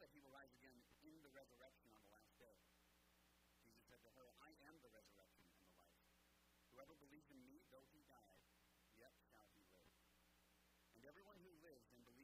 that he will rise again in the resurrection on the last day. Jesus said to her, I am the resurrection and the life. Whoever believes in me, though he die, yet shall he live. And everyone who lives and believes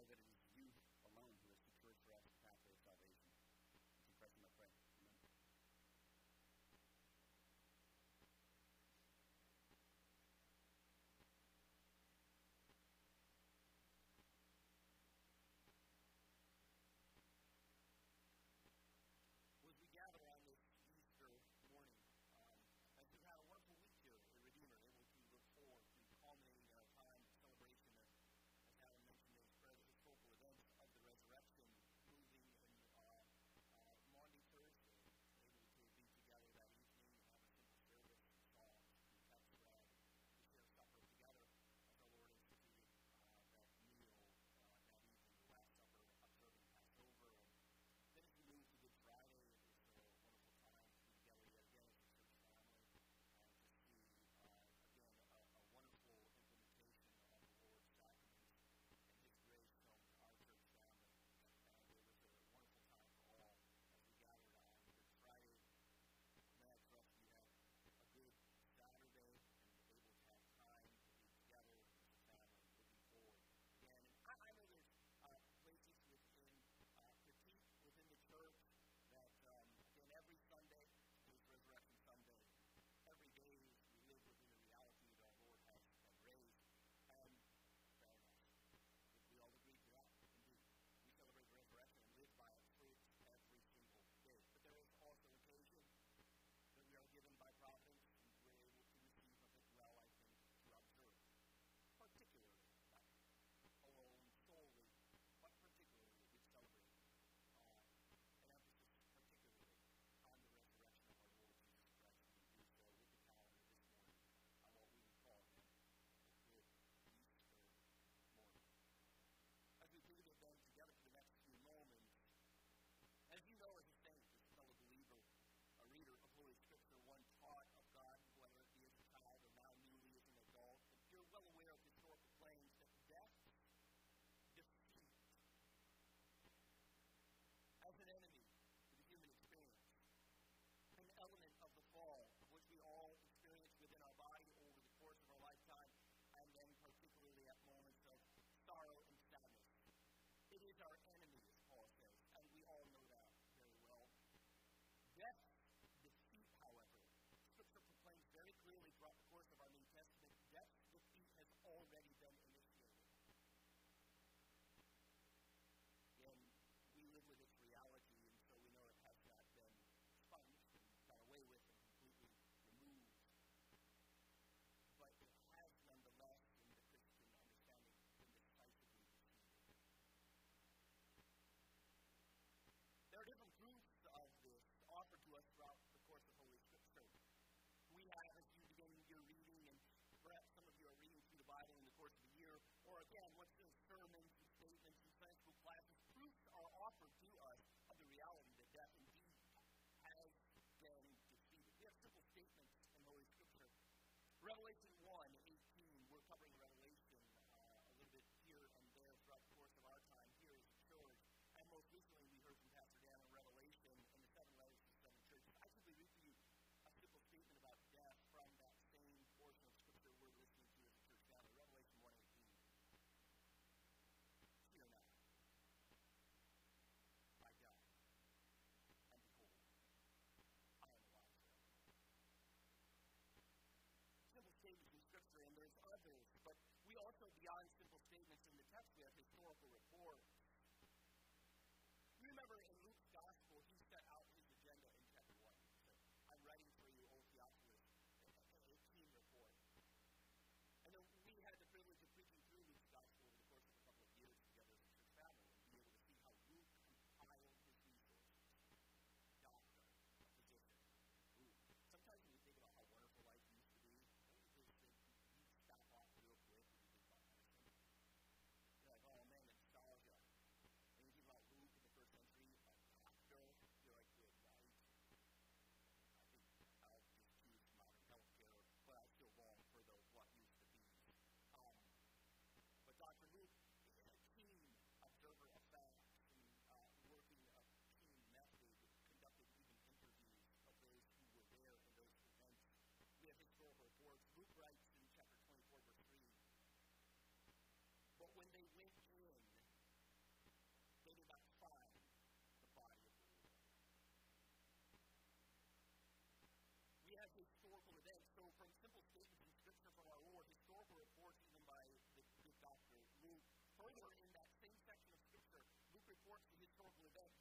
negative knowledge Later in that same section of Scripture, Luke reports the historical event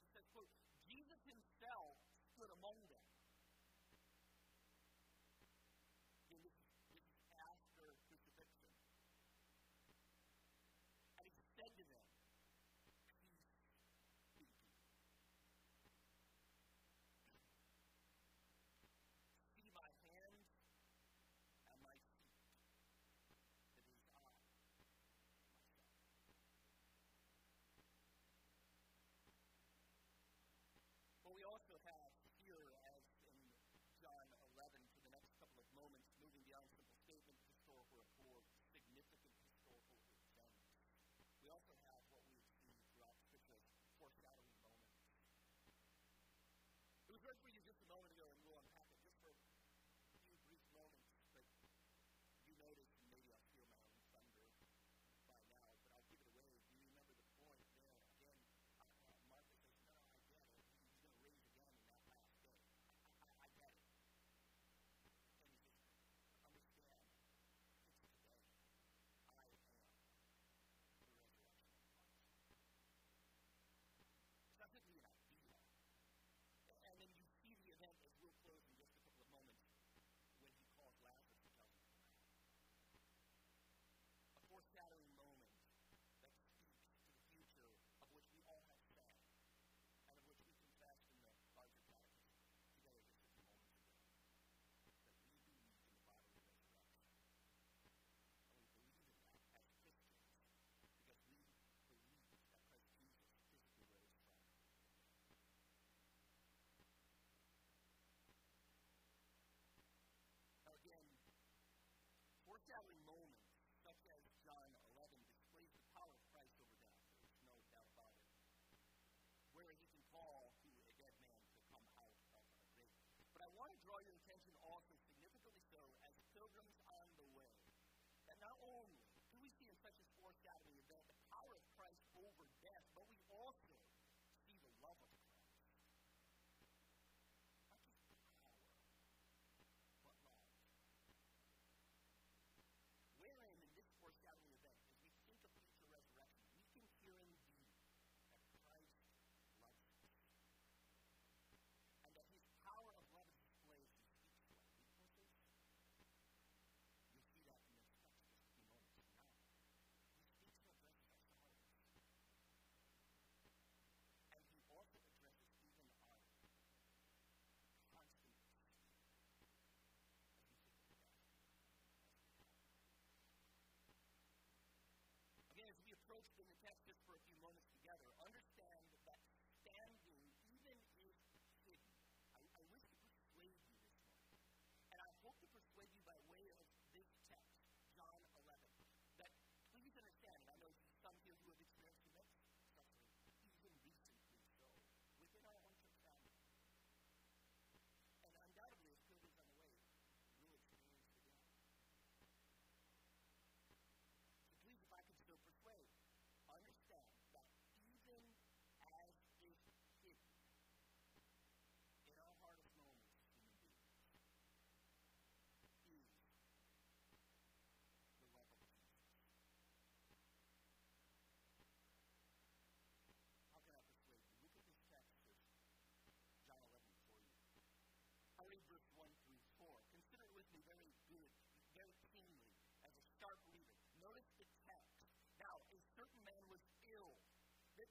also have what we see throughout Scripture as foreshadowing moment. It was like when you telling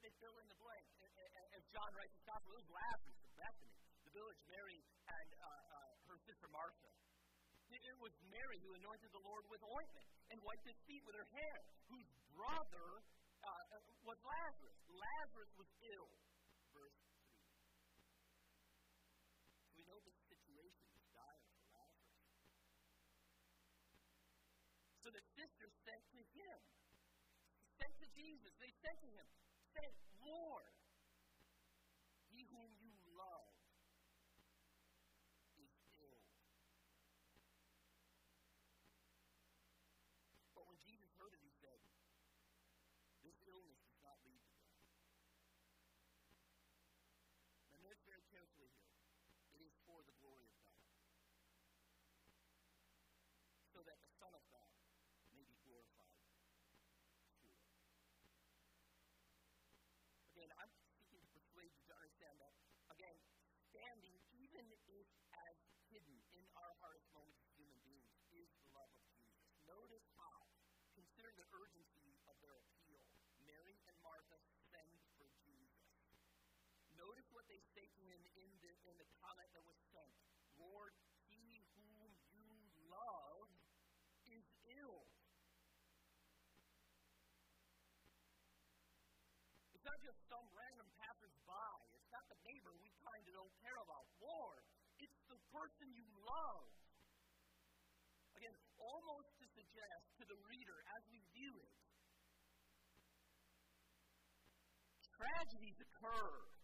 they fill in the blank. As John writes in the gospel, it was Lazarus of Bethany, the village, Mary and uh, uh, her sister Martha. It was Mary who anointed the Lord with ointment and wiped his feet with her hair, whose brother uh, uh was Lazarus. Lazarus was ill. Verse 3. We know this situation is dire for Lazarus. So the sisters sent to him, sent to Jesus, they sent to him, sent more To him in the, in the comment that was sent Lord, he whom you love is ill. It's not just some random passersby. It's not the neighbor we kind of don't care about. Lord, it's the person you love. Again, almost to suggest to the reader as we view it, tragedies occur.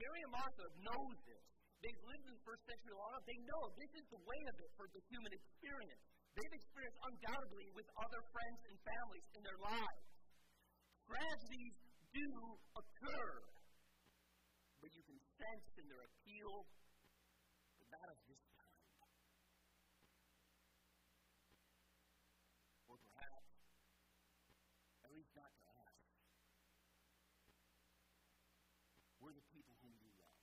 Mary and Martha know this. They've lived in the first century long enough. They know this is the way of it for the human experience. They've experienced undoubtedly with other friends and families in their lives. Tragedies do occur. But you can sense in their appeal, but not of this kind. Or perhaps, at least not to us. We're the people whom you love.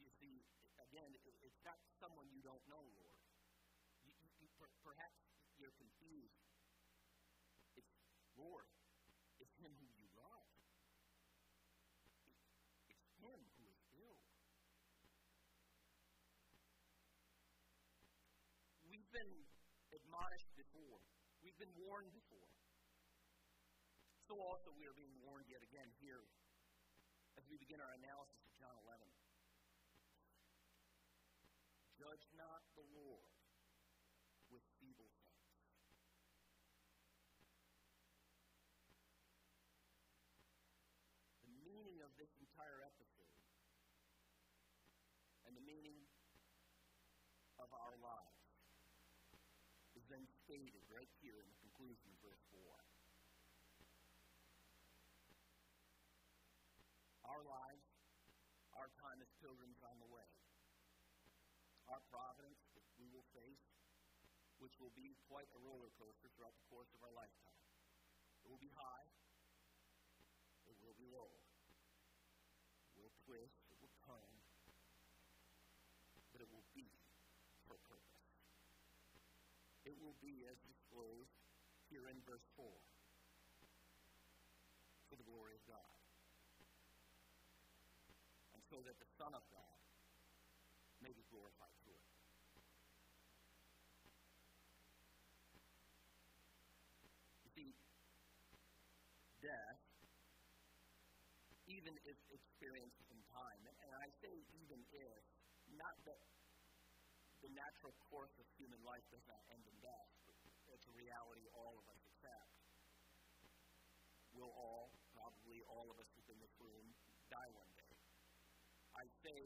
You see, again, it's not someone you don't know, Lord. You, you, you, perhaps you're confused. It's Lord. It's Him who you love. It's Him who is ill. We've been admonished before. We've been warned before. So also we are being warned yet again here as we begin our analysis of John 11. Judge not the Lord with feeble things. The meaning of this entire episode and the meaning of our lives is then stated right here in the conclusion of verse 4. Our lives, our time as pilgrims on the way, our providence that we will face, which will be quite a roller coaster throughout the course of our lifetime. It will be high, it will be low, it will twist, it will turn, but it will be for purpose. It will be as disclosed here in verse 4 for the glory of God. And so that the Son of God may be glorified through it. You see, death, even if experienced in time, and I say even if, not that the natural course of human life does not end in death, it's a reality all of us accept. We'll all, probably all of us within this room, die one day. I say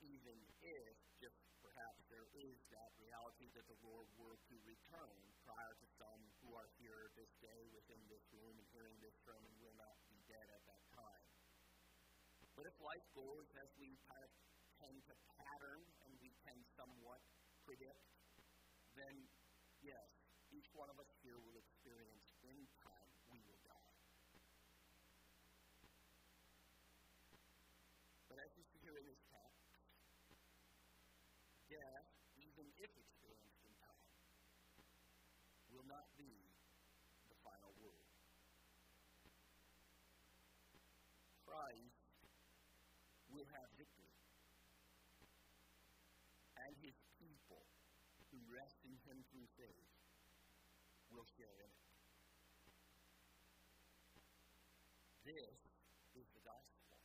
even if, just perhaps, there is that reality that the Lord were to return prior to some who are here this day within this room and hearing this sermon will not be dead at that time. But if life goes as we kind of tend to pattern and we can somewhat predict, then yes, each one of us here will experience in time we will die. But as you see here in this text, death, even if experienced in time, will not be the final word. Christ will have victory. And his people who rest in him through faith will share in it. This is the gospel.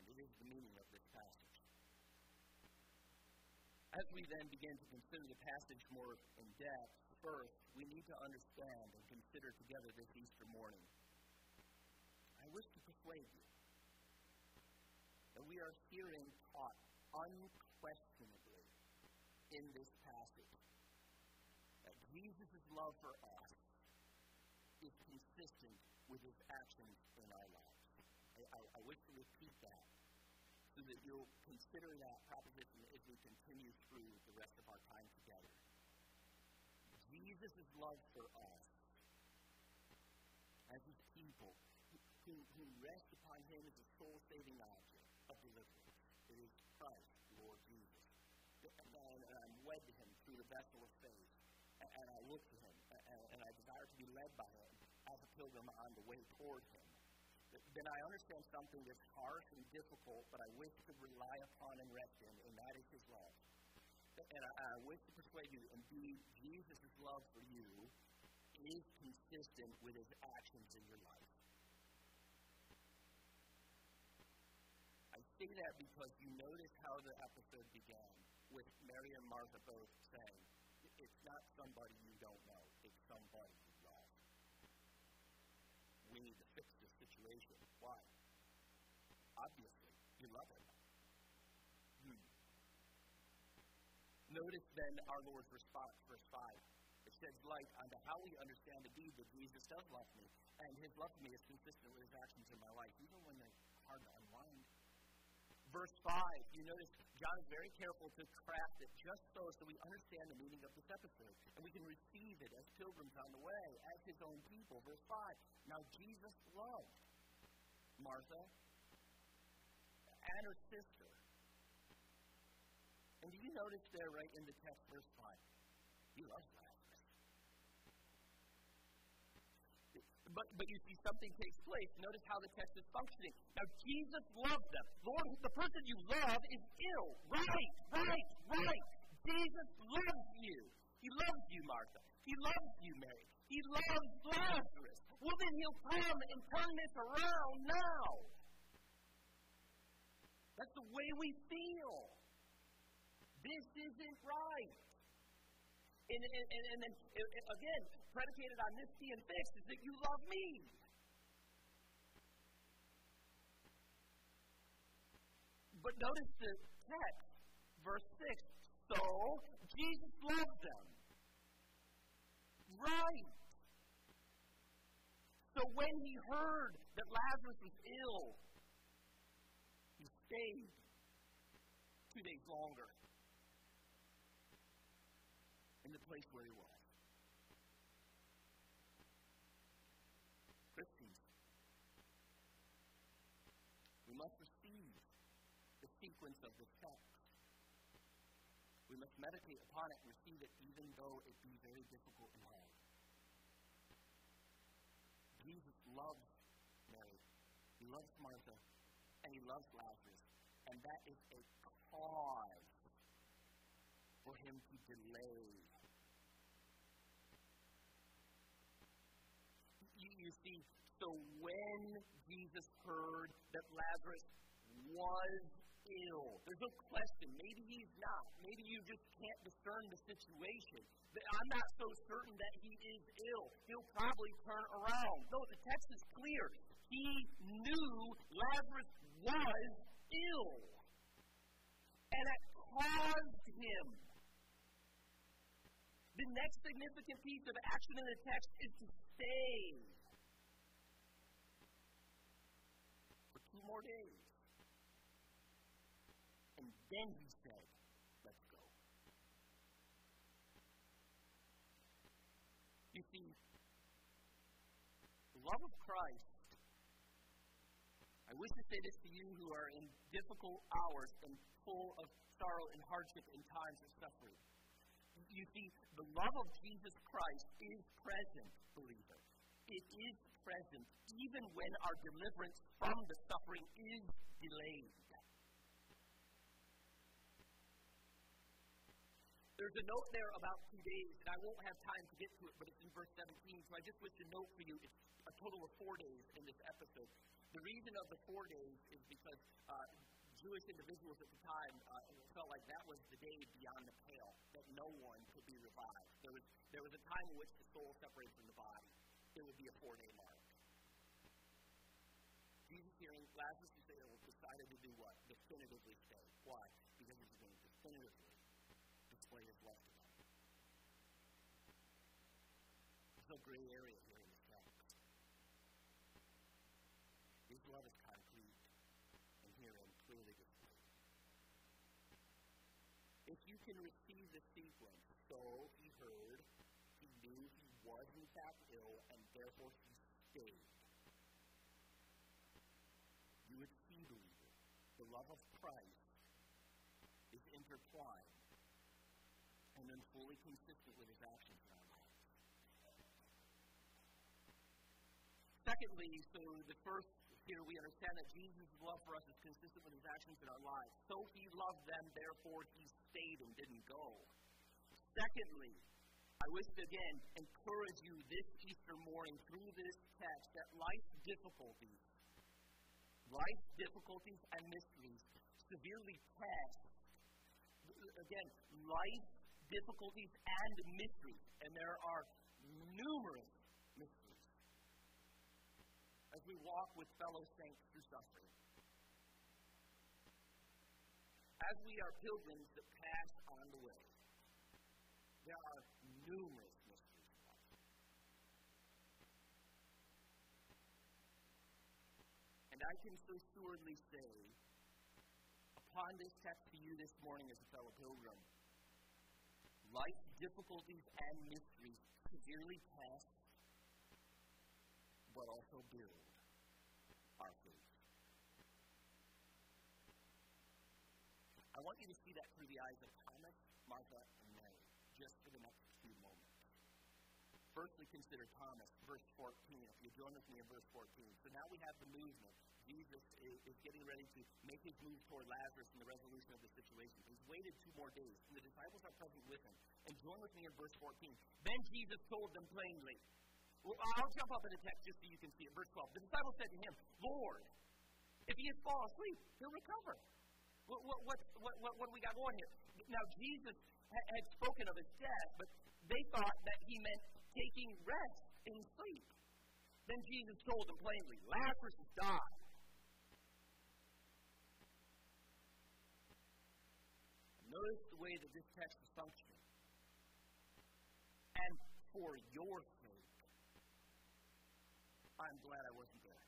And it is the meaning of this passage. As we then begin to consider the passage more in depth, first, we need to understand and consider together this Easter morning. I wish to persuade you that we are hearing taught unquestionably in this passage that Jesus' love for us is consistent with his actions in our lives. I, I, I wish to repeat that so that you'll consider that proposition as we continue through the rest of our time together. Jesus' love for us as his people who, who rest upon him as a soul saving object of deliverance. It is Christ, Lord Jesus. And, and I'm wed to him through the vessel of faith. And, I look to him, and, and I desire to be led by him as a pilgrim on the way toward him. Then I understand something that's harsh and difficult, but I wish to rely upon and rest in, and that is his love. And I, I wish to persuade you, indeed, Jesus' love for you is consistent with his actions in your life. I say that because you notice how the episode began with Mary and Martha both saying, It's not somebody you don't know, it's somebody you love. We need to fix this situation. Why? Obviously, you love him. Hmm. Notice then our Lord's response, verse 5. It sheds light onto how we understand the deed that Jesus does love me, and his love for me is consistent with his actions in my life, even when they're hard to unwind. Verse 5, you notice John is very careful to craft it just so so we understand the meaning of this episode, and we can receive it as pilgrims on the way, as his own people. Verse 5, now Jesus loved Martha and her sister and do you notice there, right in the text, verse 5? He loves Lazarus. But, but you see something takes place. Notice how the text is functioning. Now, Jesus loves them. Lord, the person you love is ill. Right, right, right. Jesus loves you. He loves you, Martha. He loves you, Mary. He loves Lazarus. Well, then he'll come and turn this around now. That's the way we feel. This isn't right. And, and, and, and then, again, predicated on this being fixed is that you love me. But notice the text, verse 6. So, Jesus loved them. Right. So when he heard that Lazarus was ill, he stayed two days longer the place where he was. Christians, we must receive the sequence of the text. We must meditate upon it and receive it even though it be very difficult and hard. Jesus loves Mary. He loves Martha. And he loves Lazarus. And that is a cause for him to delay. You, you see, so when Jesus heard that Lazarus was ill, there's no question. Maybe he's not. Maybe you just can't discern the situation. I'm not so certain that he is ill. He'll probably turn around. No, the text is clear. He knew Lazarus was ill. And it caused him the next significant piece of action in the text is to stay for two more days. And then he said, Let's go. You see, the love of Christ. I wish to say this to you who are in difficult hours and full of sorrow and hardship in times of suffering. You see, the love of Jesus Christ is present, believer. It is present even when our deliverance from the suffering is delayed. There's a note there about two days, and I won't have time to get to it, but it's in verse 17, so I just wish to note for you it's a total of four days in this episode. The reason of the four days is because uh, Jewish individuals at the time uh, felt like that was the day beyond the pale, that no one could be revived. There was, there was a time in which the soul separated from the body. It would be a four day mark. Jesus, hearing Lazarus is ill, decided to do what? Definitively stay. Why? Because he was going to definitively display his love to them. There's no gray area here in this text. His love is concrete and herein clearly displayed. If you can receive the sequence, so he heard, he knew he was in fact ill, and therefore he stayed. You would see, believer, the love of Christ is intertwined and then fully consistent with his actions in our lives. Secondly, so the first here we understand that Jesus' love for us is consistent with his actions in our lives. So he loved them, therefore he stayed and didn't go. Secondly, I wish to again encourage you this Easter morning through this text that life's difficulties, life's difficulties and mysteries severely test, again, life difficulties and mysteries, and there are numerous mysteries as we walk with fellow saints through suffering. As we are pilgrims that pass on the way, numerous mysteries of. And I can so surely say, upon this text to you this morning as a fellow pilgrim, life's difficulties and mysteries severely test, but also build our faith. I want you to see that through the eyes of Thomas, Martha, and Mary, just for the next few moments. Firstly, consider Thomas, verse 14. If you join with me in verse 14. So now we have the movement. Jesus is, is getting ready to make his move toward Lazarus and the resolution of the situation. He's waited two more days, and the disciples are present with him. And join with me in verse 14. Then Jesus told them plainly. Well, I'll jump up in the text just so you can see it. Verse 12. The disciples said to him, Lord, if he has fallen asleep, he'll recover. What, what, what, what, what, what do we got going here? Now, Jesus had spoken of his death, but they thought that he meant taking rest in sleep. Then Jesus told them plainly, Lazarus has died. Notice the way that this text is functioning. And for your sake, I'm glad I wasn't there.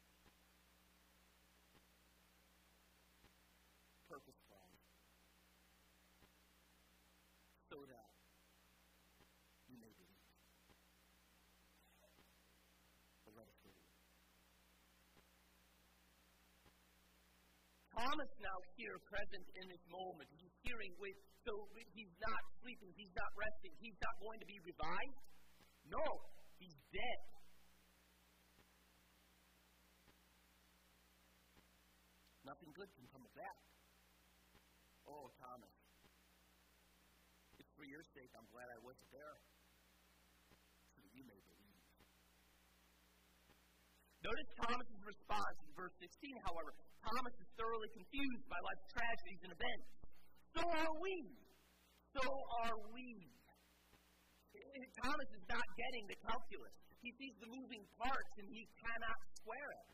Purpose plan. So that you may believe. But let us read. Thomas now here present in this moment. He's hearing with, so he's not sleeping, he's not resting, he's not going to be revived. No, he's dead. Nothing good can come of that. Oh, Thomas. It's for your sake I'm glad I wasn't there, so that you may believe. Notice Thomas's response verse 16, however. Thomas is thoroughly confused by life's tragedies and events. So are we. So are we. Thomas is not getting the calculus. He sees the moving parts and he cannot square it.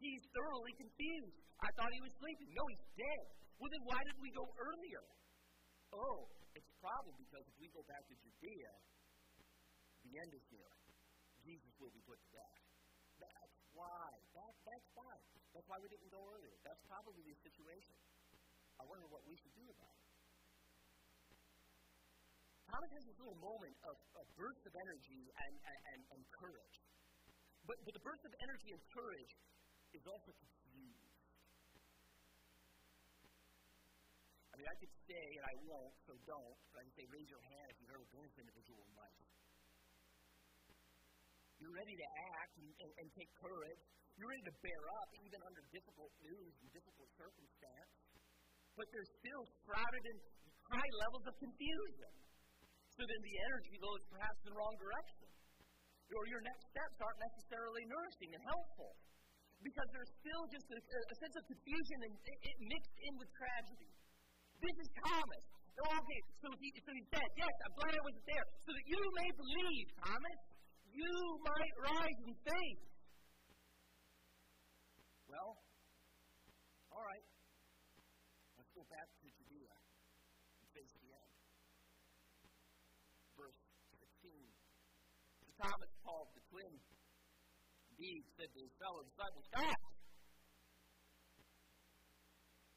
He's thoroughly confused. I thought he was sleeping. No, he's dead. Well, then why did we go earlier? Oh, it's probably because if we go back to Judea, the end is near. Jesus will be put to death. That's why. That, that's why. That's why we didn't go earlier. That's probably the situation. I wonder what we should do about it. Thomas has this little moment of a burst of energy and, and, and courage. But, but the burst of energy and courage is also confused. I mean, I could say, and I won't, so don't, but I can say, raise your hand if you've ever been this individual in life. You're ready to act and, and, and take courage. You're to bear up even under difficult news and difficult circumstance but they're still shrouded in high levels of confusion. So then the energy goes perhaps in the wrong direction. Or your next steps aren't necessarily nourishing and helpful. Because there's still just a, a sense of confusion and it, it mixed in with tragedy. This is Thomas. Oh, okay, so, he, so he's dead. Yes, I'm glad I wasn't there. So that you may believe, Thomas, you might rise in faith. Well, all right Let's go back to Judea and face the end. Verse 16. To Thomas called the twin, indeed said to his fellow disciples, Guys,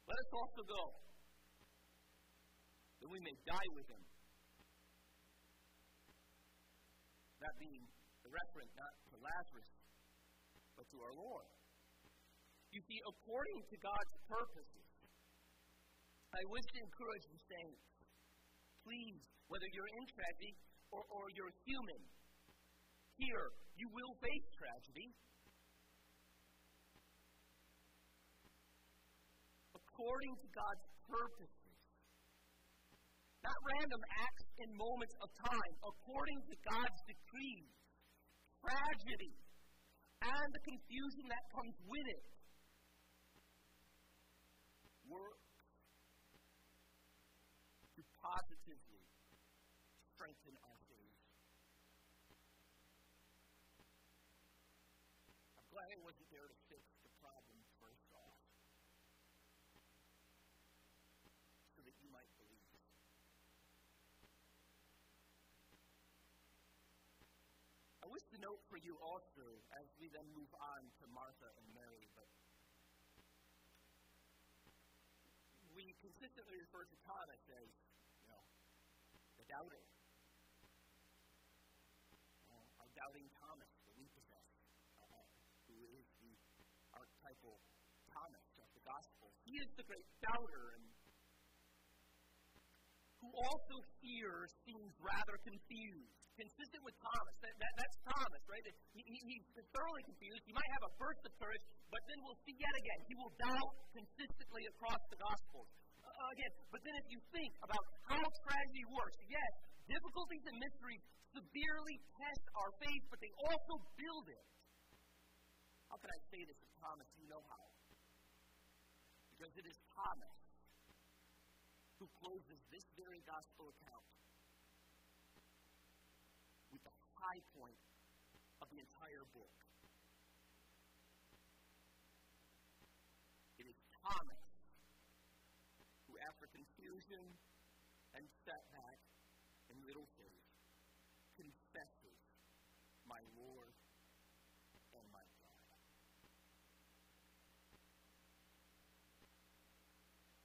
let us also go, that we may die with him. That being the reference not to Lazarus, but to our Lord. You see, according to God's purposes, I wish to encourage you, saints, please, whether you're in tragedy or, or you're human, here, you will face tragedy. According to God's purposes, not random acts in moments of time, according to God's decrees, tragedy. And the confusion that comes with it works to positively strengthen our faith. I'm glad I wasn't there to fix the problem first off, so that you might believe. I wish to note for you also, as we then move on to Martha and Mary, but we consistently refer to Thomas as, you know, the doubter. Uh, our doubting Thomas that we possess, uh, who is the archetypal Thomas of the gospel. He is the great doubter and who also here seems rather confused. Consistent with Thomas. That, that, that's Thomas, right? He, he, he's thoroughly confused. He might have a burst of courage, but then we'll see yet again. He will doubt consistently across the Gospels. Again, but then if you think about how tragedy works, yes, difficulties and mysteries severely test our faith, but they also build it. How can I say this to Thomas? You know how. Because it is Thomas who closes this very gospel account with the high point of the entire book. It is Thomas confusion and setback and little faith, confesses, My Lord and my God.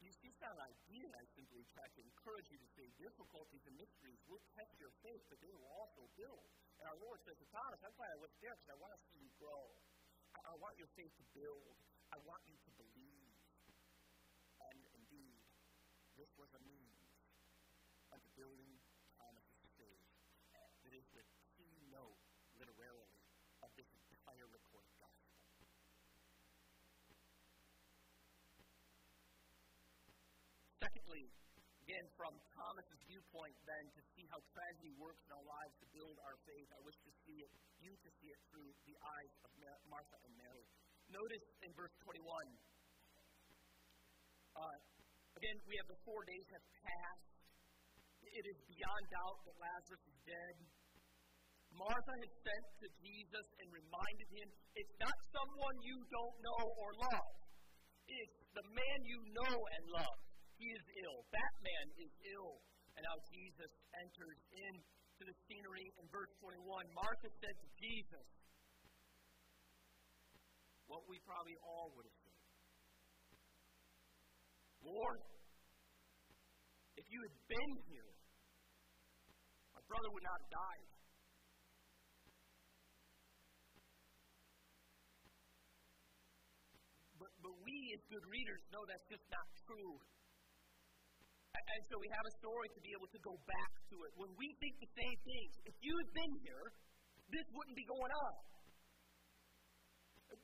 You see, it's an idea I simply try to encourage you to say difficulties and mysteries will test your faith, but they will also build. And our Lord says to Thomas, that's why I was there, because I want to see you grow. I, I want your faith to build. I want you to believe. And indeed, this was a means of building Thomas's faith. That is the keynote, literally, of this entire recorded gospel. Secondly, again, from Thomas's viewpoint, then, to see how tragedy works in our lives to build our faith, I wish to see it, you to see it through the eyes of Martha and Mary. Notice in verse 21, uh, again, we have the four days have passed. It is beyond doubt that Lazarus is dead. Martha had sent to Jesus and reminded him it's not someone you don't know or love, it's the man you know and love. He is ill. That man is ill. And now Jesus enters into the scenery in verse 21. Martha said to Jesus, what we probably all would have Lord, if you had been here, my brother would not have died. But, but we, as good readers, know that's just not true. And so we have a story to be able to go back to it. When we think the same things, if you had been here, this wouldn't be going on.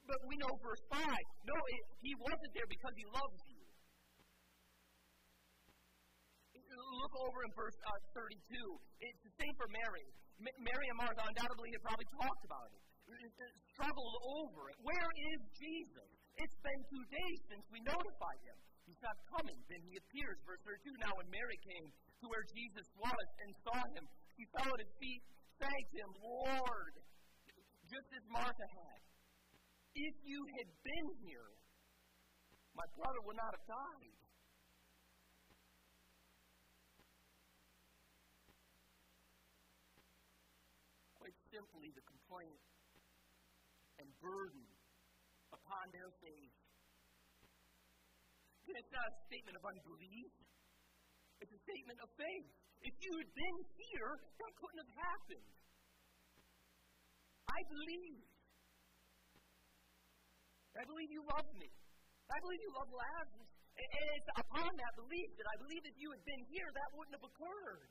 But we know verse 5. No, it, he wasn't there because he loves you. Look over in verse uh, 32. It's the same for Mary. M- Mary and Martha undoubtedly have probably talked about it, struggled over it. Where is Jesus? It's been two days since we notified him. He's not coming. Then he appears. Verse 32. Now, when Mary came to where Jesus was and saw him, he fell at his feet, thanked him, Lord, just as Martha had. If you had been here, my brother would not have died. Quite simply, the complaint and burden upon their faith. It's not a statement of unbelief, it's a statement of faith. If you had been here, that couldn't have happened. I believe. I believe you love me. I believe you love Lazarus. And it's upon that belief that I believe if you had been here, that wouldn't have occurred.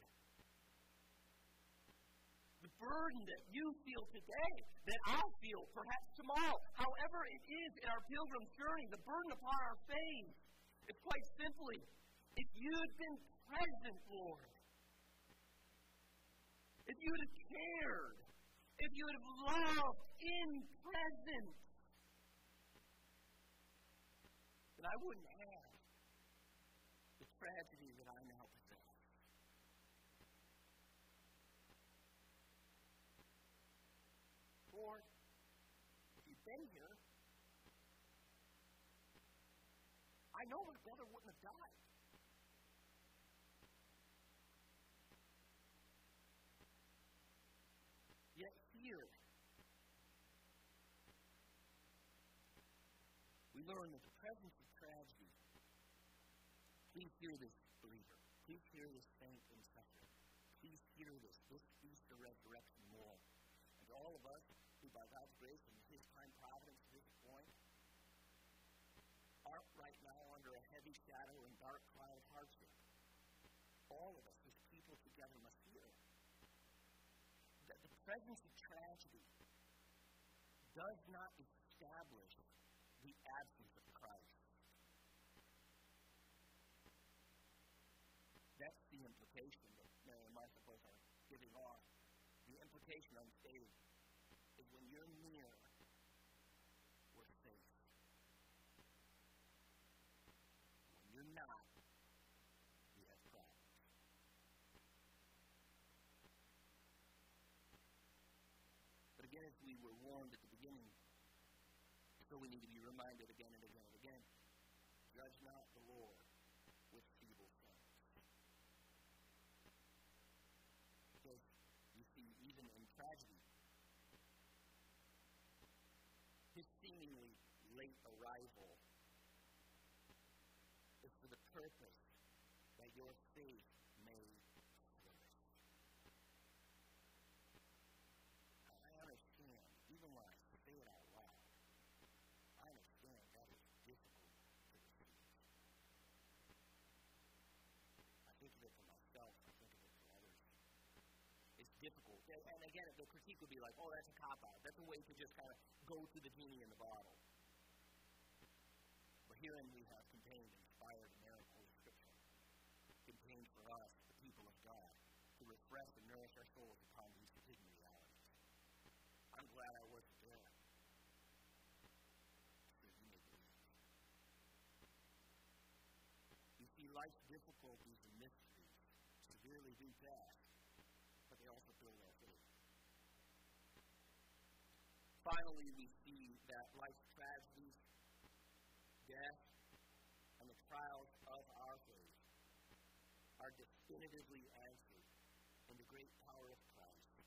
Burden that you feel today, that I'll feel perhaps tomorrow, however it is in our pilgrim journey, the burden upon our faith, is quite simply, if you'd been present, Lord, if you'd have cared, if you would have loved in presence, then I wouldn't have the tragedy that I now possess. Lord, if you'd been here, I know my brother wouldn't have died. Yet here, we learn that the presence of tragedy. Please hear this, believer. Please hear this saint in suffering. Please hear this, this Easter resurrection moral. And all of us who, by God's grace and His kind providence to this point, are right now under a heavy shadow and dark cloud of hardship. All of us, as people together, must hear that the presence of tragedy does not establish the absence of Christ. That's the implication that Mary and Martha both are giving off. The implication unstated is when you're near, we're safe. When you're not, we have problems. But again, as we were warned at so we need to be reminded again and again and again judge not the Lord with feeble things. Because you see, even in tragedy, his seemingly late arrival is for the purpose that your faith may flourish. I understand, even when I say it out loud, I understand that is difficult to receive. I think of it for myself, I think of it for others. It's difficult. And again, the critique would be like, oh, that's a cop out. That's a way to just kind of go to the genie in the bottle. But herein we have contained inspired inerrant Holy Scripture, contained for us, the people of God, to refresh and nourish our souls upon these hidden realities. I'm glad I wasn't there. You. You see, life's difficulties and mysteries severely do test, but they also build our faith. Finally, we see that life's tragedies, death, and the trials of our faith are definitively answered in the great power of Christ,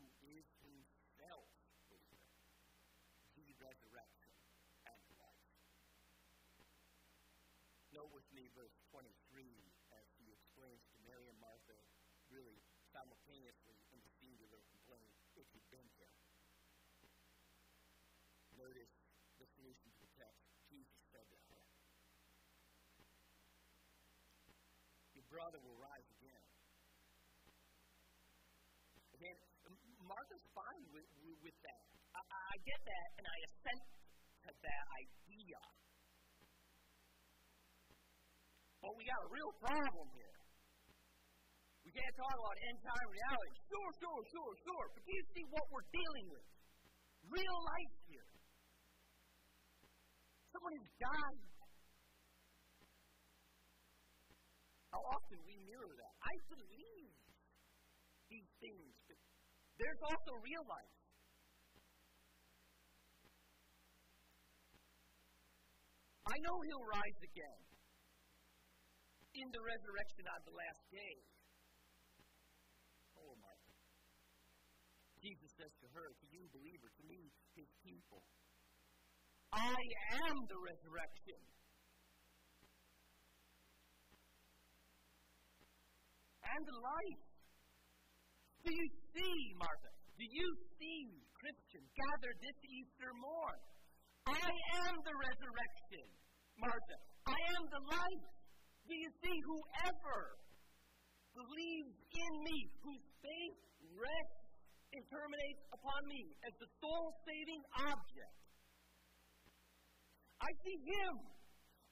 who is himself, the resurrection and life. Note with me verse 23 as he explains to Mary and Martha, really simultaneously in the singular complaint, if you'd been here. Notice the solution to the text. Jesus said to her, Your brother will rise again. Again, Martha's fine with, with that. I, I get that, and I assent to that idea. But we got a real problem here. We can't talk about end time reality. Sure, sure, sure, sure. But do you see what we're dealing with? Real life here. Someone who's died. How often we mirror that. I believe these things, but there's also real life. I know he'll rise again in the resurrection on the last day. Oh, Martha. Jesus says to her, to you, believer, to me, his people, I am the resurrection. And life. Do you see, Martha? Do you see, Christian, gathered this Easter morn? I am the resurrection, Martha. I am the life. Do you see? Whoever believes in me, whose faith rests and terminates upon me as the soul saving object. I see him.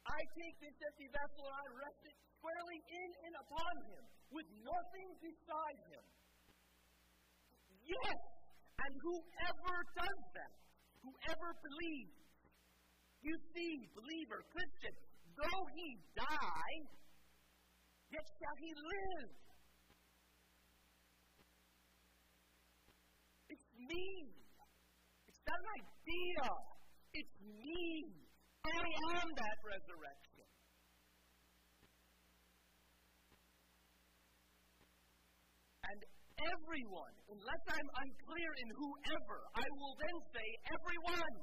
I take this empty vessel and I rest it squarely in and upon him with nothing beside him. Yes, and whoever does that, whoever believes, you see, believer, Christian, though he die, yet shall he live. It's me. It's not an idea. It's me. I am that resurrection. And everyone, unless I'm unclear in whoever, I will then say everyone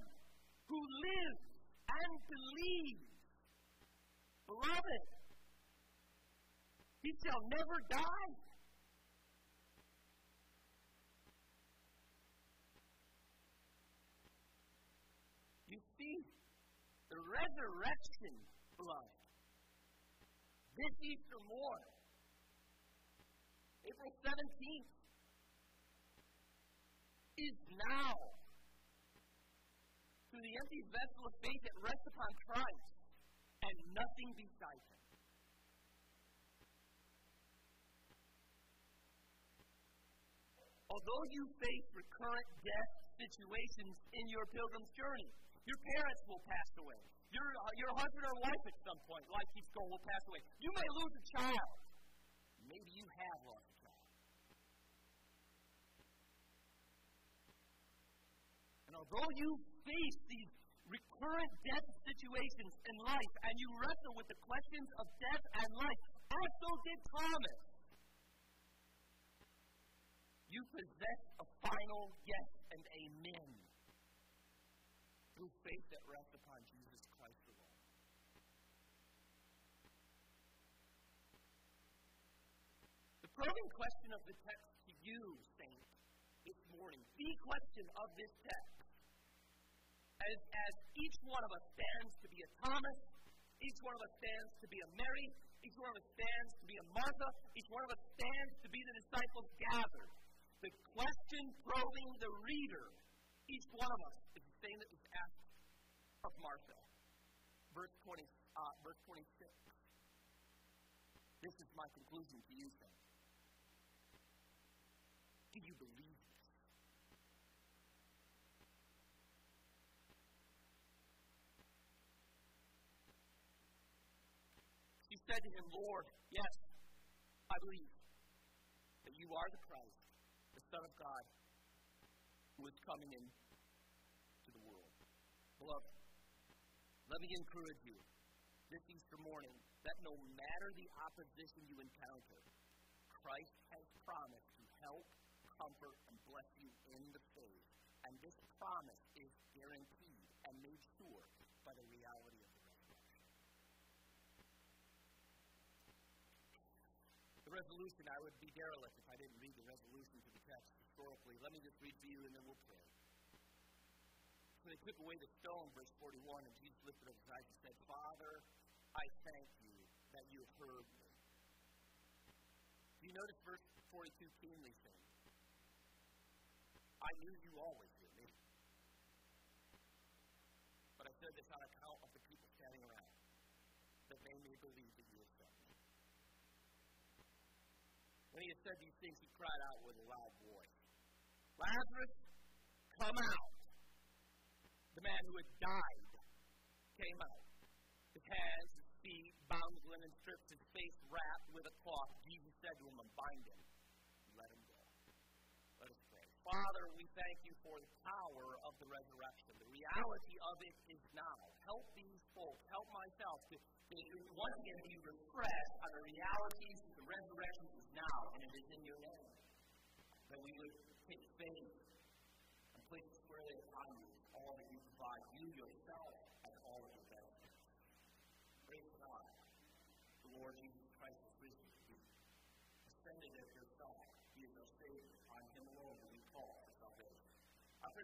who lives and believes. Beloved, he shall never die. You see, the resurrection blood, this Easter morning, April 17th, is now through the empty vessel of faith that rests upon Christ and nothing beside him. Although you face recurrent death situations in your pilgrim's journey, your parents will pass away. Your, uh, your husband or wife at some point, life keeps going, will pass away. You may lose a child. Maybe you have lost a child. And although you face these recurrent death situations in life and you wrestle with the questions of death and life, as so did Thomas, you possess a final yes and amen through faith that rests upon Jesus Christ alone. The probing question of the text to you, saint, this morning, the question of this text, as, as each one of us stands to be a Thomas, each one of us stands to be a Mary, each one of us stands to be a Martha, each one of us stands to be the disciples gathered. The question probing the reader, each one of us, is the same that was asked of Martha. Verse 20, uh, verse 26. This is my conclusion to you, then. Do you believe this? Said to him, Lord, yes, I believe that you are the Christ, the Son of God, who is coming into the world. Beloved, let me encourage you this Easter morning that no matter the opposition you encounter, Christ has promised to help, comfort, and bless you in the faith. And this promise is guaranteed and made sure by the reality of the resurrection. The resolution, I would be derelict if I didn't read the resolution to the text historically. Let me just read to you and then we'll pray. So they took away the stone, verse 41, and Jesus lifted up his eyes and said, Father, I thank you that you have heard me. Do you notice verse 42 keenly saying, I knew you always hear me. But I said this on account of the people standing around, that they may believe that you have sent me. When he had said these things, he cried out with a loud voice, Lazarus, come out. The man who had died came out. His hands, his feet, bound with linen strips, his face wrapped with a cloth. Jesus said to him, Unbind him. Let him go. Let us pray. Father, we thank you for the power of the resurrection. The reality of it is now. Help these folks, help myself to, to once again be refreshed on the realities of the resurrection is now, and it is in your name. That we would take faith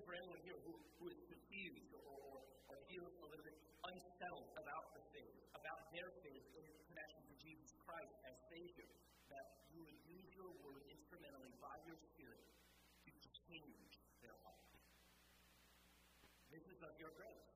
word for anyone here who, who is confused or, or, or feels a little bit unsettled about the faith, about their faith in connection to Jesus Christ as Savior, that you would use your word instrumentally by your Spirit to change their life. This is of your grace.